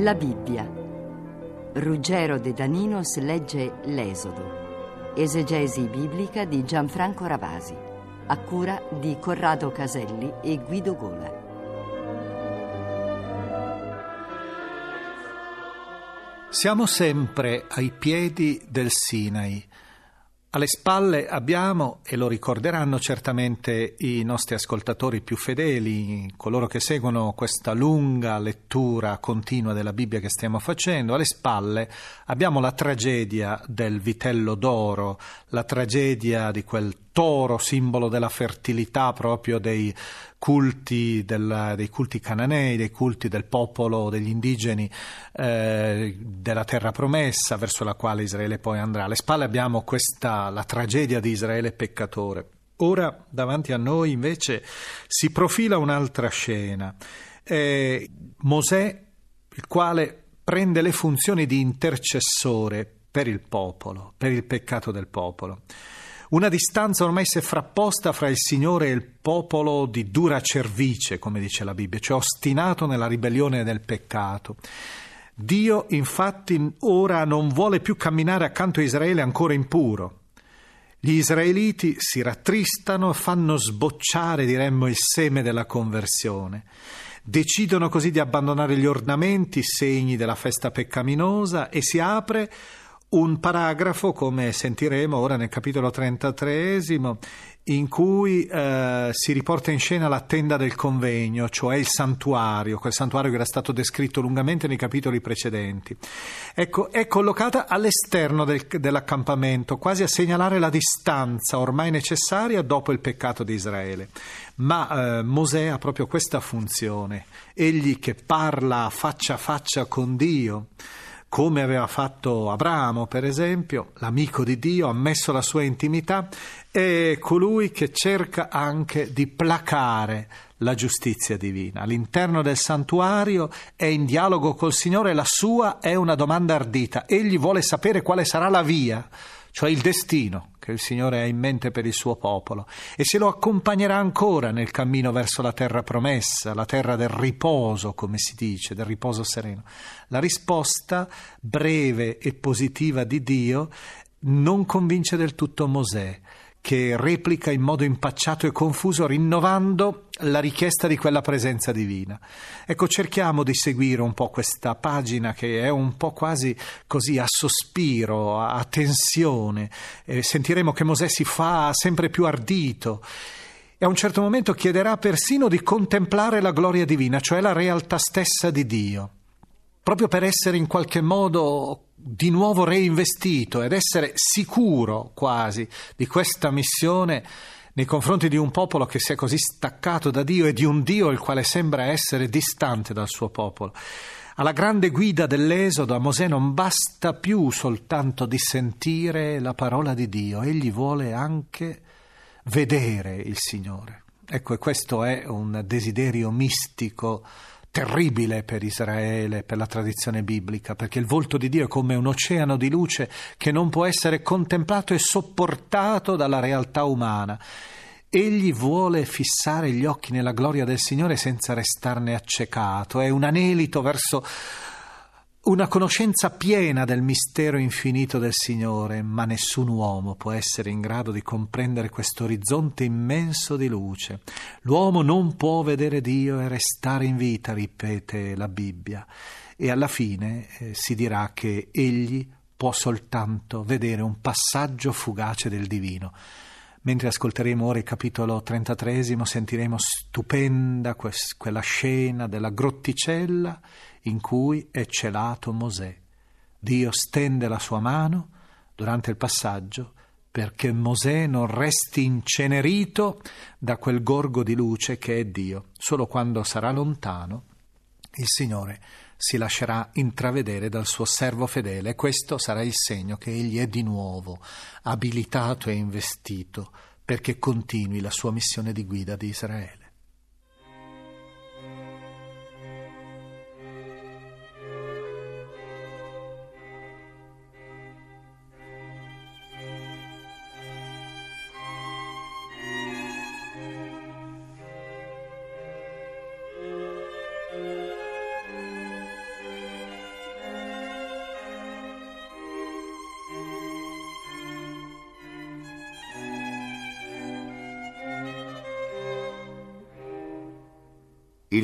La Bibbia. Ruggero De Daninos legge L'Esodo. Esegesi biblica di Gianfranco Ravasi. A cura di Corrado Caselli e Guido Gola. Siamo sempre ai piedi del Sinai alle spalle abbiamo, e lo ricorderanno certamente i nostri ascoltatori più fedeli, coloro che seguono questa lunga lettura continua della Bibbia che stiamo facendo, alle spalle abbiamo la tragedia del vitello d'oro, la tragedia di quel toro, simbolo della fertilità proprio dei culti, del, dei culti cananei, dei culti del popolo, degli indigeni eh, della terra promessa verso la quale Israele poi andrà. Alle spalle abbiamo questa, la tragedia di Israele peccatore. Ora davanti a noi invece si profila un'altra scena. Eh, Mosè, il quale prende le funzioni di intercessore per il popolo, per il peccato del popolo. Una distanza ormai si è frapposta fra il Signore e il popolo di dura cervice, come dice la Bibbia, cioè ostinato nella ribellione del peccato. Dio infatti ora non vuole più camminare accanto a Israele ancora impuro. Gli israeliti si rattristano e fanno sbocciare, diremmo, il seme della conversione. Decidono così di abbandonare gli ornamenti, segni della festa peccaminosa, e si apre un paragrafo, come sentiremo ora nel capitolo 33, in cui eh, si riporta in scena la tenda del convegno, cioè il santuario, quel santuario che era stato descritto lungamente nei capitoli precedenti. Ecco, è collocata all'esterno del, dell'accampamento, quasi a segnalare la distanza ormai necessaria dopo il peccato di Israele. Ma eh, Mosè ha proprio questa funzione, egli che parla faccia a faccia con Dio come aveva fatto Abramo, per esempio, l'amico di Dio, ha messo la sua intimità, è colui che cerca anche di placare la giustizia divina. All'interno del santuario è in dialogo col Signore, la sua è una domanda ardita, egli vuole sapere quale sarà la via, cioè il destino che il Signore ha in mente per il suo popolo e se lo accompagnerà ancora nel cammino verso la terra promessa, la terra del riposo, come si dice, del riposo sereno. La risposta breve e positiva di Dio non convince del tutto Mosè che replica in modo impacciato e confuso, rinnovando la richiesta di quella presenza divina. Ecco, cerchiamo di seguire un po' questa pagina che è un po' quasi così a sospiro, a tensione. Eh, sentiremo che Mosè si fa sempre più ardito e a un certo momento chiederà persino di contemplare la gloria divina, cioè la realtà stessa di Dio proprio per essere in qualche modo di nuovo reinvestito ed essere sicuro quasi di questa missione, nei confronti di un popolo che si è così staccato da Dio e di un Dio il quale sembra essere distante dal suo popolo. Alla grande guida dell'Esodo a Mosè non basta più soltanto di sentire la parola di Dio, egli vuole anche vedere il Signore. Ecco, e questo è un desiderio mistico terribile per Israele, per la tradizione biblica, perché il volto di Dio è come un oceano di luce che non può essere contemplato e sopportato dalla realtà umana. Egli vuole fissare gli occhi nella gloria del Signore senza restarne accecato, è un anelito verso una conoscenza piena del mistero infinito del Signore, ma nessun uomo può essere in grado di comprendere questo orizzonte immenso di luce. L'uomo non può vedere Dio e restare in vita, ripete la Bibbia, e alla fine eh, si dirà che egli può soltanto vedere un passaggio fugace del divino. Mentre ascolteremo ora il capitolo 33, sentiremo stupenda quella scena della grotticella in cui è celato Mosè. Dio stende la sua mano durante il passaggio perché Mosè non resti incenerito da quel gorgo di luce che è Dio. Solo quando sarà lontano il Signore si lascerà intravedere dal suo servo fedele questo sarà il segno che egli è di nuovo abilitato e investito perché continui la sua missione di guida di Israele.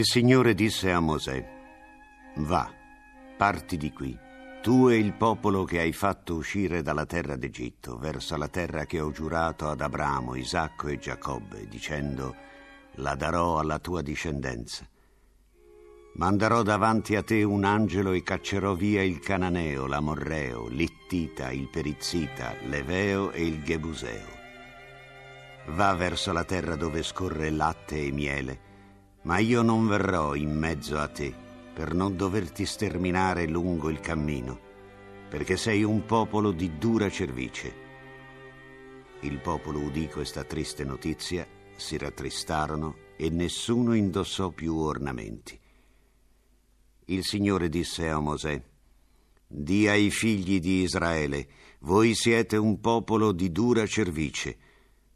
Il Signore disse a Mosè, Va, parti di qui, tu e il popolo che hai fatto uscire dalla terra d'Egitto, verso la terra che ho giurato ad Abramo, Isacco e Giacobbe, dicendo, la darò alla tua discendenza. Manderò davanti a te un angelo e caccerò via il Cananeo, l'Amorreo, l'Ittita, il Perizzita, l'Eveo e il Gebuseo. Va verso la terra dove scorre latte e miele, ma io non verrò in mezzo a te per non doverti sterminare lungo il cammino, perché sei un popolo di dura cervice. Il popolo udì questa triste notizia, si rattristarono e nessuno indossò più ornamenti. Il Signore disse a Mosè, Di ai figli di Israele, voi siete un popolo di dura cervice.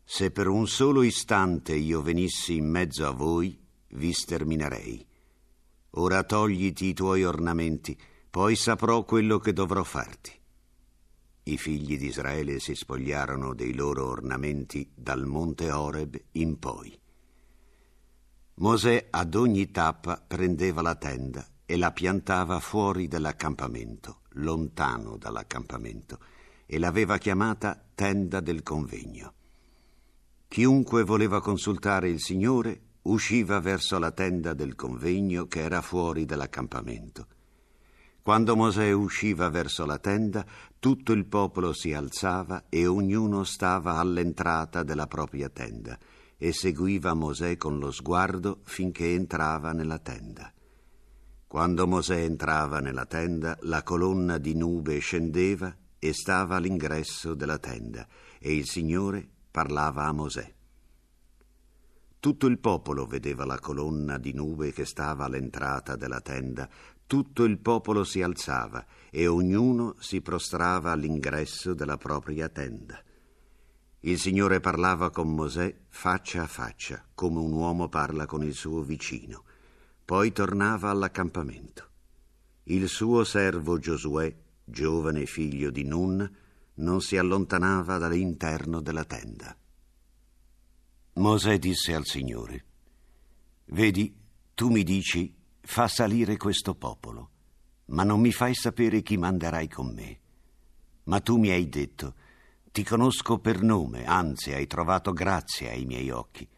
Se per un solo istante io venissi in mezzo a voi, vi sterminerei. Ora togliti i tuoi ornamenti, poi saprò quello che dovrò farti. I figli di Israele si spogliarono dei loro ornamenti dal monte Oreb in poi. Mosè ad ogni tappa prendeva la tenda e la piantava fuori dall'accampamento, lontano dall'accampamento, e l'aveva chiamata tenda del convegno. Chiunque voleva consultare il Signore usciva verso la tenda del convegno che era fuori dell'accampamento. Quando Mosè usciva verso la tenda, tutto il popolo si alzava e ognuno stava all'entrata della propria tenda e seguiva Mosè con lo sguardo finché entrava nella tenda. Quando Mosè entrava nella tenda, la colonna di nube scendeva e stava all'ingresso della tenda e il Signore parlava a Mosè. Tutto il popolo vedeva la colonna di nube che stava all'entrata della tenda, tutto il popolo si alzava e ognuno si prostrava all'ingresso della propria tenda. Il Signore parlava con Mosè faccia a faccia, come un uomo parla con il suo vicino. Poi tornava all'accampamento. Il suo servo Giosuè, giovane figlio di Nun, non si allontanava dall'interno della tenda. Mosè disse al Signore, Vedi, tu mi dici, fa salire questo popolo, ma non mi fai sapere chi manderai con me. Ma tu mi hai detto, ti conosco per nome, anzi hai trovato grazia ai miei occhi.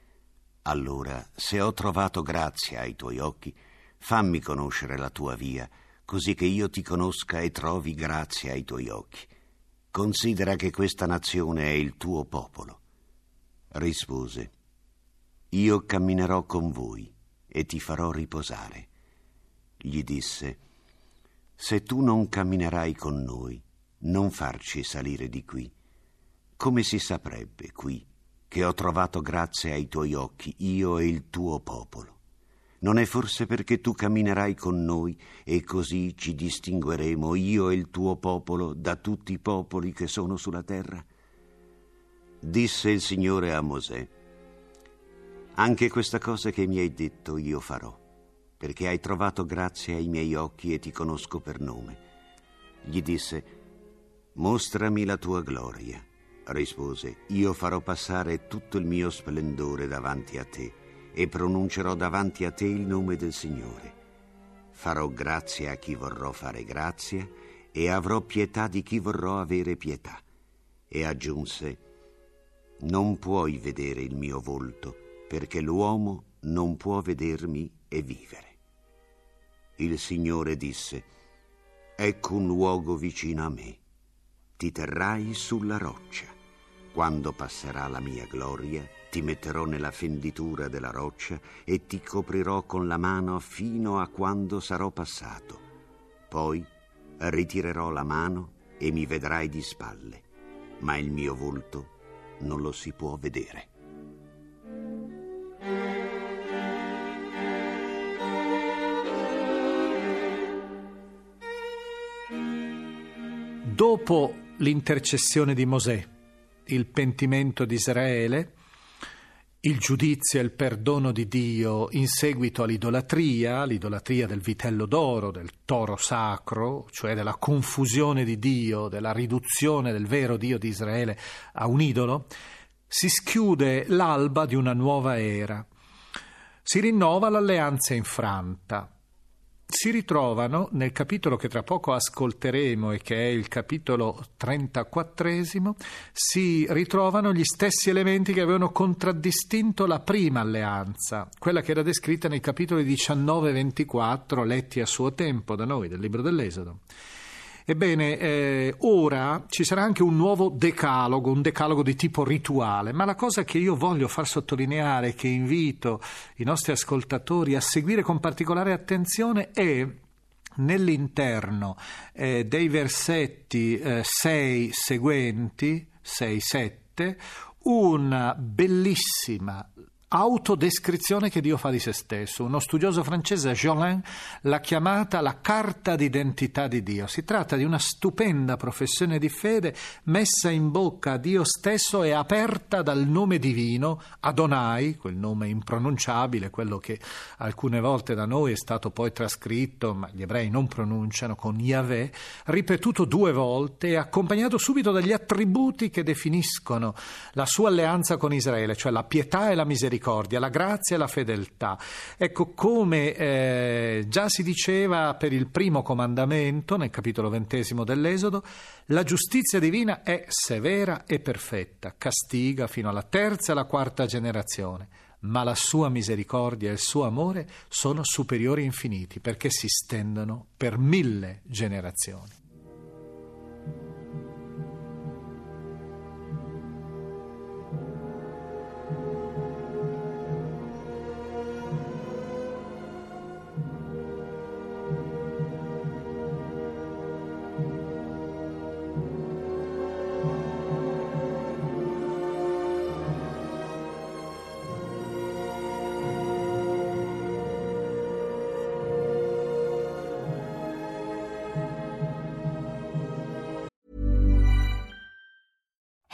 Allora, se ho trovato grazia ai tuoi occhi, fammi conoscere la tua via, così che io ti conosca e trovi grazia ai tuoi occhi. Considera che questa nazione è il tuo popolo. Rispose, Io camminerò con voi e ti farò riposare. Gli disse, Se tu non camminerai con noi, non farci salire di qui. Come si saprebbe qui che ho trovato grazia ai tuoi occhi, io e il tuo popolo? Non è forse perché tu camminerai con noi e così ci distingueremo, io e il tuo popolo, da tutti i popoli che sono sulla terra? Disse il Signore a Mosè, anche questa cosa che mi hai detto io farò, perché hai trovato grazia ai miei occhi e ti conosco per nome. Gli disse, mostrami la tua gloria. Rispose, io farò passare tutto il mio splendore davanti a te e pronuncerò davanti a te il nome del Signore. Farò grazia a chi vorrò fare grazia e avrò pietà di chi vorrò avere pietà. E aggiunse, non puoi vedere il mio volto, perché l'uomo non può vedermi e vivere. Il Signore disse, ecco un luogo vicino a me, ti terrai sulla roccia. Quando passerà la mia gloria, ti metterò nella fenditura della roccia e ti coprirò con la mano fino a quando sarò passato. Poi ritirerò la mano e mi vedrai di spalle, ma il mio volto non lo si può vedere. Dopo l'intercessione di Mosè, il pentimento di Israele, il giudizio e il perdono di Dio in seguito all'idolatria, l'idolatria del vitello d'oro, del toro sacro, cioè della confusione di Dio, della riduzione del vero Dio di Israele a un idolo, si schiude l'alba di una nuova era. Si rinnova l'alleanza infranta si ritrovano nel capitolo che tra poco ascolteremo e che è il capitolo 34, si ritrovano gli stessi elementi che avevano contraddistinto la prima alleanza, quella che era descritta nei capitoli 19 e 24 letti a suo tempo da noi del libro dell'Esodo. Ebbene, eh, ora ci sarà anche un nuovo decalogo, un decalogo di tipo rituale, ma la cosa che io voglio far sottolineare, che invito i nostri ascoltatori a seguire con particolare attenzione è nell'interno eh, dei versetti eh, 6 seguenti, 6-7, una bellissima autodescrizione che Dio fa di se stesso. Uno studioso francese, Jolin, l'ha chiamata la carta d'identità di Dio. Si tratta di una stupenda professione di fede messa in bocca a Dio stesso e aperta dal nome divino, Adonai, quel nome impronunciabile, quello che alcune volte da noi è stato poi trascritto, ma gli ebrei non pronunciano, con Yahweh, ripetuto due volte e accompagnato subito dagli attributi che definiscono la sua alleanza con Israele, cioè la pietà e la misericordia misericordia, la grazia e la fedeltà. Ecco, come eh, già si diceva per il primo comandamento, nel capitolo ventesimo dell'Esodo, la giustizia divina è severa e perfetta, castiga fino alla terza e alla quarta generazione ma la sua misericordia e il suo amore sono superiori e infiniti perché si stendono per mille generazioni.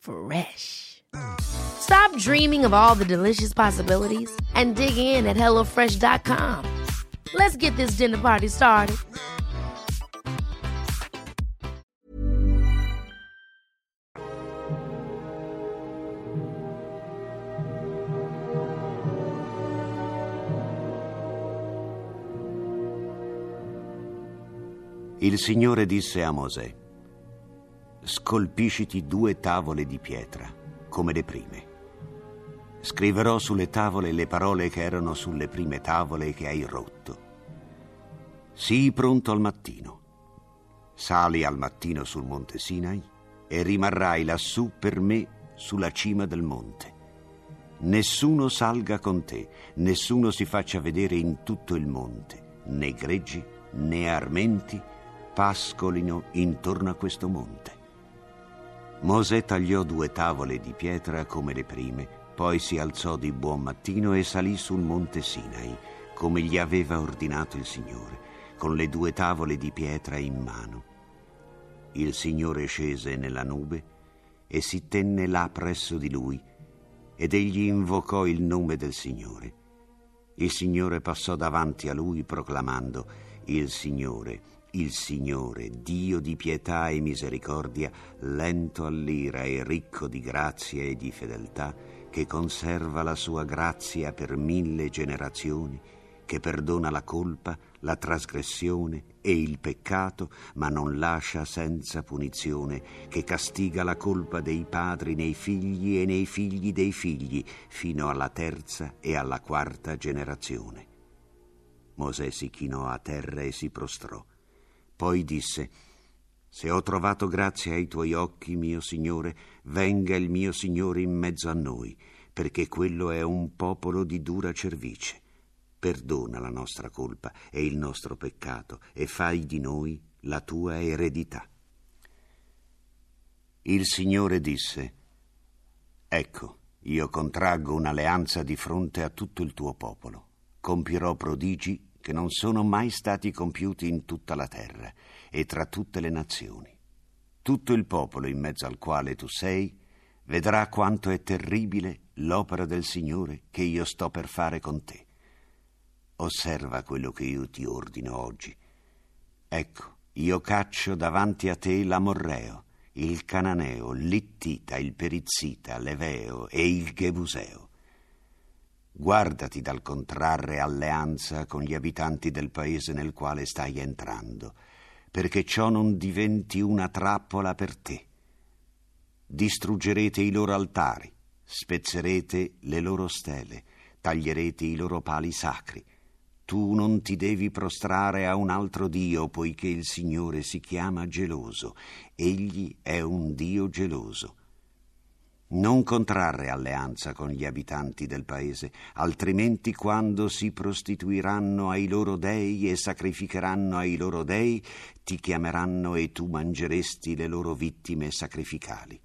Fresh. Stop dreaming of all the delicious possibilities and dig in at HelloFresh.com. Let's get this dinner party started. Il Signore disse a Mosè, scolpisciti due tavole di pietra, come le prime. Scriverò sulle tavole le parole che erano sulle prime tavole che hai rotto. Sii pronto al mattino. Sali al mattino sul monte Sinai e rimarrai lassù per me sulla cima del monte. Nessuno salga con te, nessuno si faccia vedere in tutto il monte, né greggi né armenti pascolino intorno a questo monte. Mosè tagliò due tavole di pietra come le prime, poi si alzò di buon mattino e salì sul monte Sinai, come gli aveva ordinato il Signore, con le due tavole di pietra in mano. Il Signore scese nella nube e si tenne là presso di lui, ed egli invocò il nome del Signore. Il Signore passò davanti a lui proclamando, Il Signore, il Signore, Dio di pietà e misericordia, lento all'ira e ricco di grazia e di fedeltà, che conserva la sua grazia per mille generazioni, che perdona la colpa, la trasgressione e il peccato, ma non lascia senza punizione, che castiga la colpa dei padri nei figli e nei figli dei figli, fino alla terza e alla quarta generazione. Mosè si chinò a terra e si prostrò. Poi disse, Se ho trovato grazia ai tuoi occhi, mio Signore, venga il mio Signore in mezzo a noi, perché quello è un popolo di dura cervice. Perdona la nostra colpa e il nostro peccato e fai di noi la tua eredità. Il Signore disse, Ecco, io contraggo un'alleanza di fronte a tutto il tuo popolo. Compirò prodigi che non sono mai stati compiuti in tutta la terra e tra tutte le nazioni. Tutto il popolo in mezzo al quale tu sei vedrà quanto è terribile l'opera del Signore che io sto per fare con te. Osserva quello che io ti ordino oggi. Ecco, io caccio davanti a te l'Amorreo, il Cananeo, l'Ittita, il Perizzita, l'Eveo e il Gebuseo Guardati dal contrarre alleanza con gli abitanti del paese nel quale stai entrando, perché ciò non diventi una trappola per te. Distruggerete i loro altari, spezzerete le loro stele, taglierete i loro pali sacri. Tu non ti devi prostrare a un altro Dio, poiché il Signore si chiama geloso. Egli è un Dio geloso non contrarre alleanza con gli abitanti del paese, altrimenti quando si prostituiranno ai loro dei e sacrificheranno ai loro dei, ti chiameranno e tu mangeresti le loro vittime sacrificali.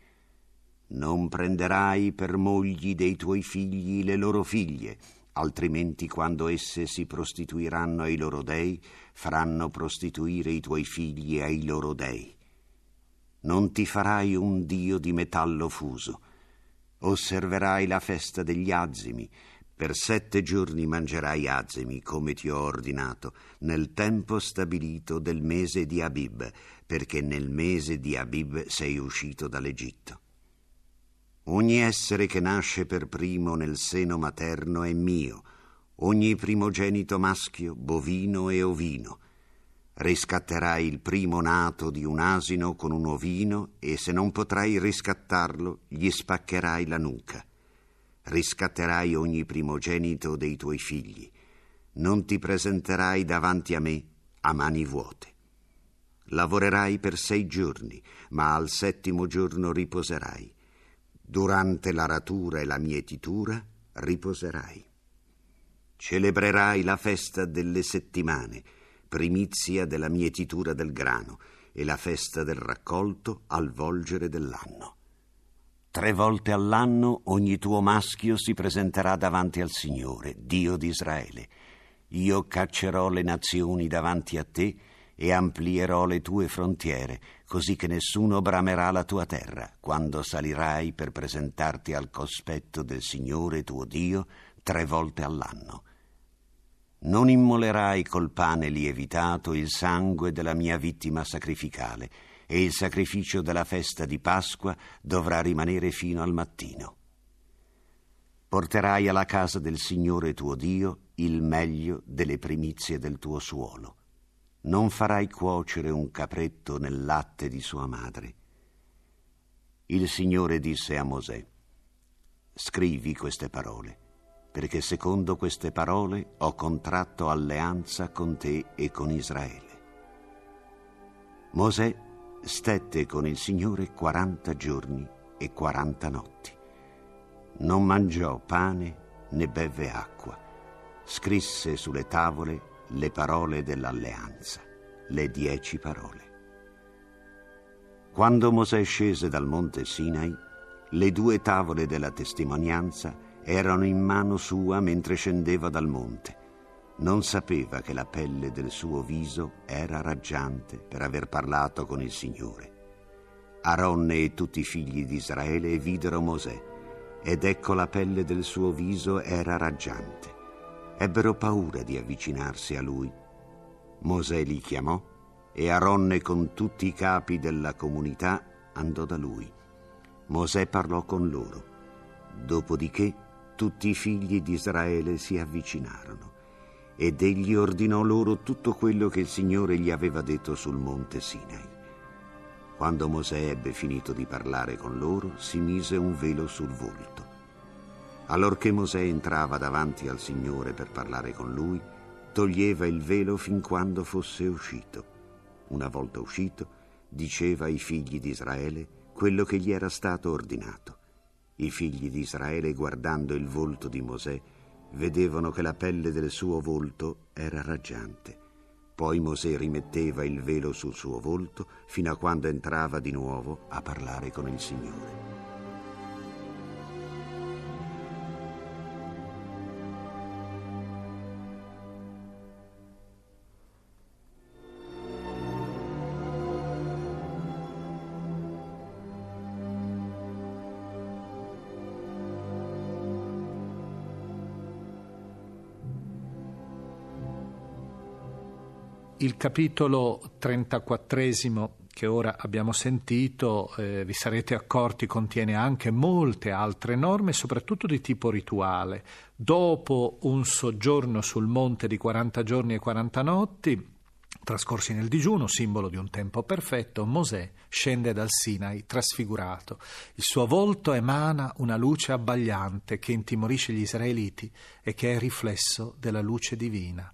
Non prenderai per mogli dei tuoi figli le loro figlie, altrimenti quando esse si prostituiranno ai loro dei, faranno prostituire i tuoi figli ai loro dei. Non ti farai un dio di metallo fuso, osserverai la festa degli azimi. Per sette giorni mangerai azimi, come ti ho ordinato, nel tempo stabilito del mese di Abib, perché nel mese di Abib sei uscito dall'Egitto. Ogni essere che nasce per primo nel seno materno è mio, ogni primogenito maschio, bovino e ovino, Riscatterai il primo nato di un asino con un ovino e se non potrai riscattarlo, gli spaccherai la nuca. Riscatterai ogni primogenito dei tuoi figli. Non ti presenterai davanti a me a mani vuote. Lavorerai per sei giorni, ma al settimo giorno riposerai. Durante l'aratura e la mietitura riposerai. Celebrerai la festa delle settimane primizia della mietitura del grano e la festa del raccolto al volgere dell'anno. Tre volte all'anno ogni tuo maschio si presenterà davanti al Signore, Dio di Israele. io caccerò le nazioni davanti a te e amplierò le tue frontiere, così che nessuno bramerà la tua terra, quando salirai per presentarti al cospetto del Signore tuo Dio tre volte all'anno. Non immolerai col pane lievitato il sangue della mia vittima sacrificale, e il sacrificio della festa di Pasqua dovrà rimanere fino al mattino. Porterai alla casa del Signore tuo Dio il meglio delle primizie del tuo suolo non farai cuocere un capretto nel latte di sua madre. Il Signore disse a Mosè, scrivi queste parole, perché secondo queste parole ho contratto alleanza con te e con Israele. Mosè stette con il Signore quaranta giorni e quaranta notti. Non mangiò pane né beve acqua. Scrisse sulle tavole le parole dell'alleanza, le dieci parole. Quando Mosè scese dal monte Sinai, le due tavole della testimonianza erano in mano sua mentre scendeva dal monte. Non sapeva che la pelle del suo viso era raggiante per aver parlato con il Signore. Aronne e tutti i figli di Israele videro Mosè, ed ecco la pelle del suo viso era raggiante ebbero paura di avvicinarsi a lui. Mosè li chiamò e Aronne con tutti i capi della comunità andò da lui. Mosè parlò con loro. Dopodiché tutti i figli di Israele si avvicinarono ed egli ordinò loro tutto quello che il Signore gli aveva detto sul monte Sinai. Quando Mosè ebbe finito di parlare con loro, si mise un velo sul volto. Allorché Mosè entrava davanti al Signore per parlare con lui, toglieva il velo fin quando fosse uscito. Una volta uscito, diceva ai figli di Israele quello che gli era stato ordinato. I figli di Israele, guardando il volto di Mosè, vedevano che la pelle del suo volto era raggiante. Poi Mosè rimetteva il velo sul suo volto fino a quando entrava di nuovo a parlare con il Signore. Il capitolo 34 che ora abbiamo sentito, eh, vi sarete accorti, contiene anche molte altre norme, soprattutto di tipo rituale. Dopo un soggiorno sul monte di 40 giorni e 40 notti, trascorsi nel digiuno, simbolo di un tempo perfetto, Mosè scende dal Sinai trasfigurato. Il suo volto emana una luce abbagliante che intimorisce gli israeliti e che è riflesso della luce divina.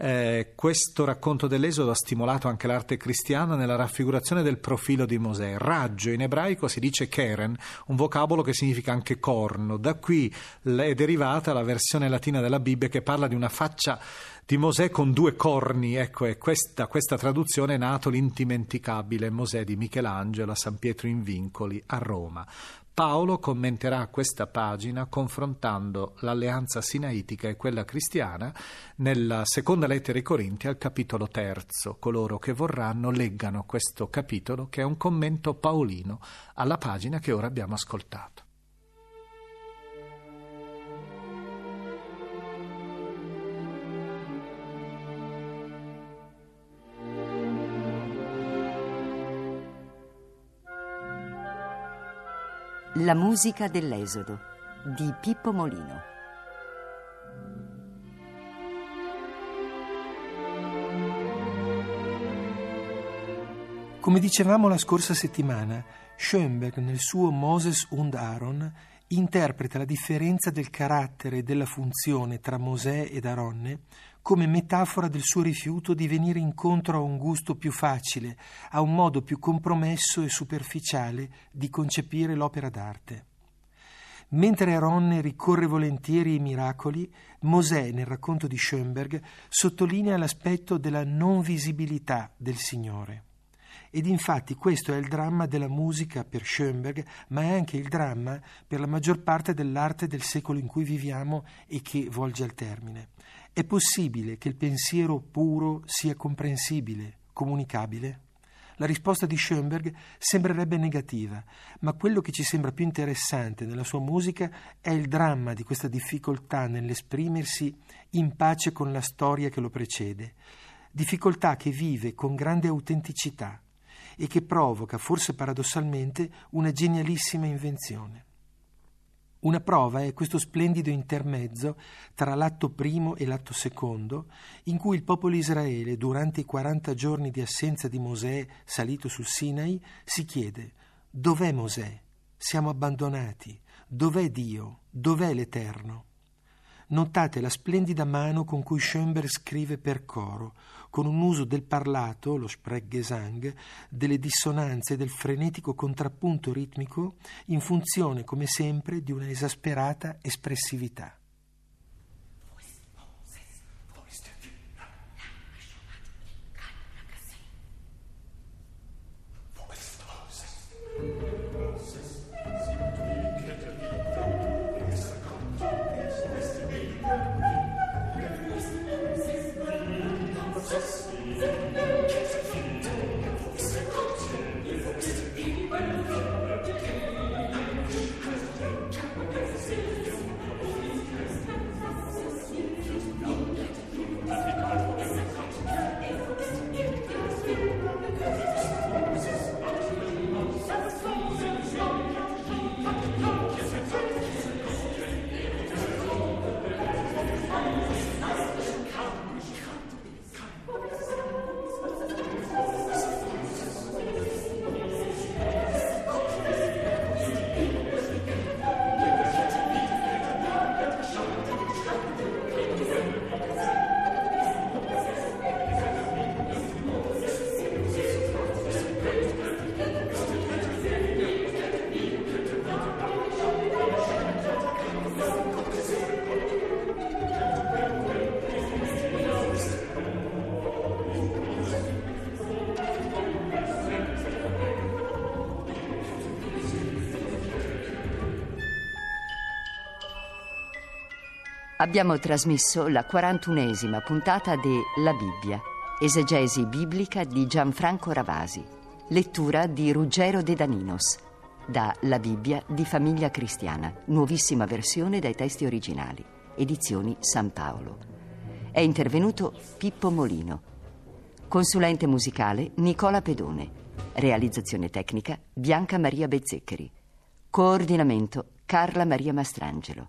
Eh, questo racconto dell'Esodo ha stimolato anche l'arte cristiana nella raffigurazione del profilo di Mosè. Raggio in ebraico si dice keren, un vocabolo che significa anche corno. Da qui è derivata la versione latina della Bibbia che parla di una faccia di Mosè con due corni. Ecco, e questa, questa traduzione è nato l'indimenticabile Mosè di Michelangelo a San Pietro in Vincoli a Roma. Paolo commenterà questa pagina confrontando l'alleanza sinaitica e quella cristiana nella seconda lettera ai Corinti al capitolo terzo. Coloro che vorranno leggano questo capitolo che è un commento paolino alla pagina che ora abbiamo ascoltato. La musica dell'Esodo di Pippo Molino. Come dicevamo la scorsa settimana, Schoenberg nel suo Moses und Aaron interpreta la differenza del carattere e della funzione tra Mosè ed Aronne come metafora del suo rifiuto di venire incontro a un gusto più facile, a un modo più compromesso e superficiale di concepire l'opera d'arte. Mentre Aronne ricorre volentieri ai miracoli, Mosè, nel racconto di Schoenberg, sottolinea l'aspetto della non visibilità del Signore. Ed infatti questo è il dramma della musica per Schoenberg, ma è anche il dramma per la maggior parte dell'arte del secolo in cui viviamo e che volge al termine. È possibile che il pensiero puro sia comprensibile, comunicabile? La risposta di Schoenberg sembrerebbe negativa, ma quello che ci sembra più interessante nella sua musica è il dramma di questa difficoltà nell'esprimersi in pace con la storia che lo precede, difficoltà che vive con grande autenticità e che provoca, forse paradossalmente, una genialissima invenzione. Una prova è questo splendido intermezzo tra l'atto primo e l'atto secondo, in cui il popolo Israele, durante i 40 giorni di assenza di Mosè salito sul Sinai, si chiede: Dov'è Mosè? Siamo abbandonati. Dov'è Dio? Dov'è l'Eterno? Notate la splendida mano con cui Schoenberg scrive per coro, con un uso del parlato, lo Sprechgesang, delle dissonanze e del frenetico contrappunto ritmico in funzione, come sempre, di una esasperata espressività. Abbiamo trasmesso la 41esima puntata de La Bibbia, esegesi biblica di Gianfranco Ravasi, lettura di Ruggero De Daninos, da La Bibbia di Famiglia Cristiana, nuovissima versione dai testi originali, edizioni San Paolo. È intervenuto Pippo Molino. Consulente musicale Nicola Pedone. Realizzazione tecnica Bianca Maria Bezzeccheri. Coordinamento Carla Maria Mastrangelo.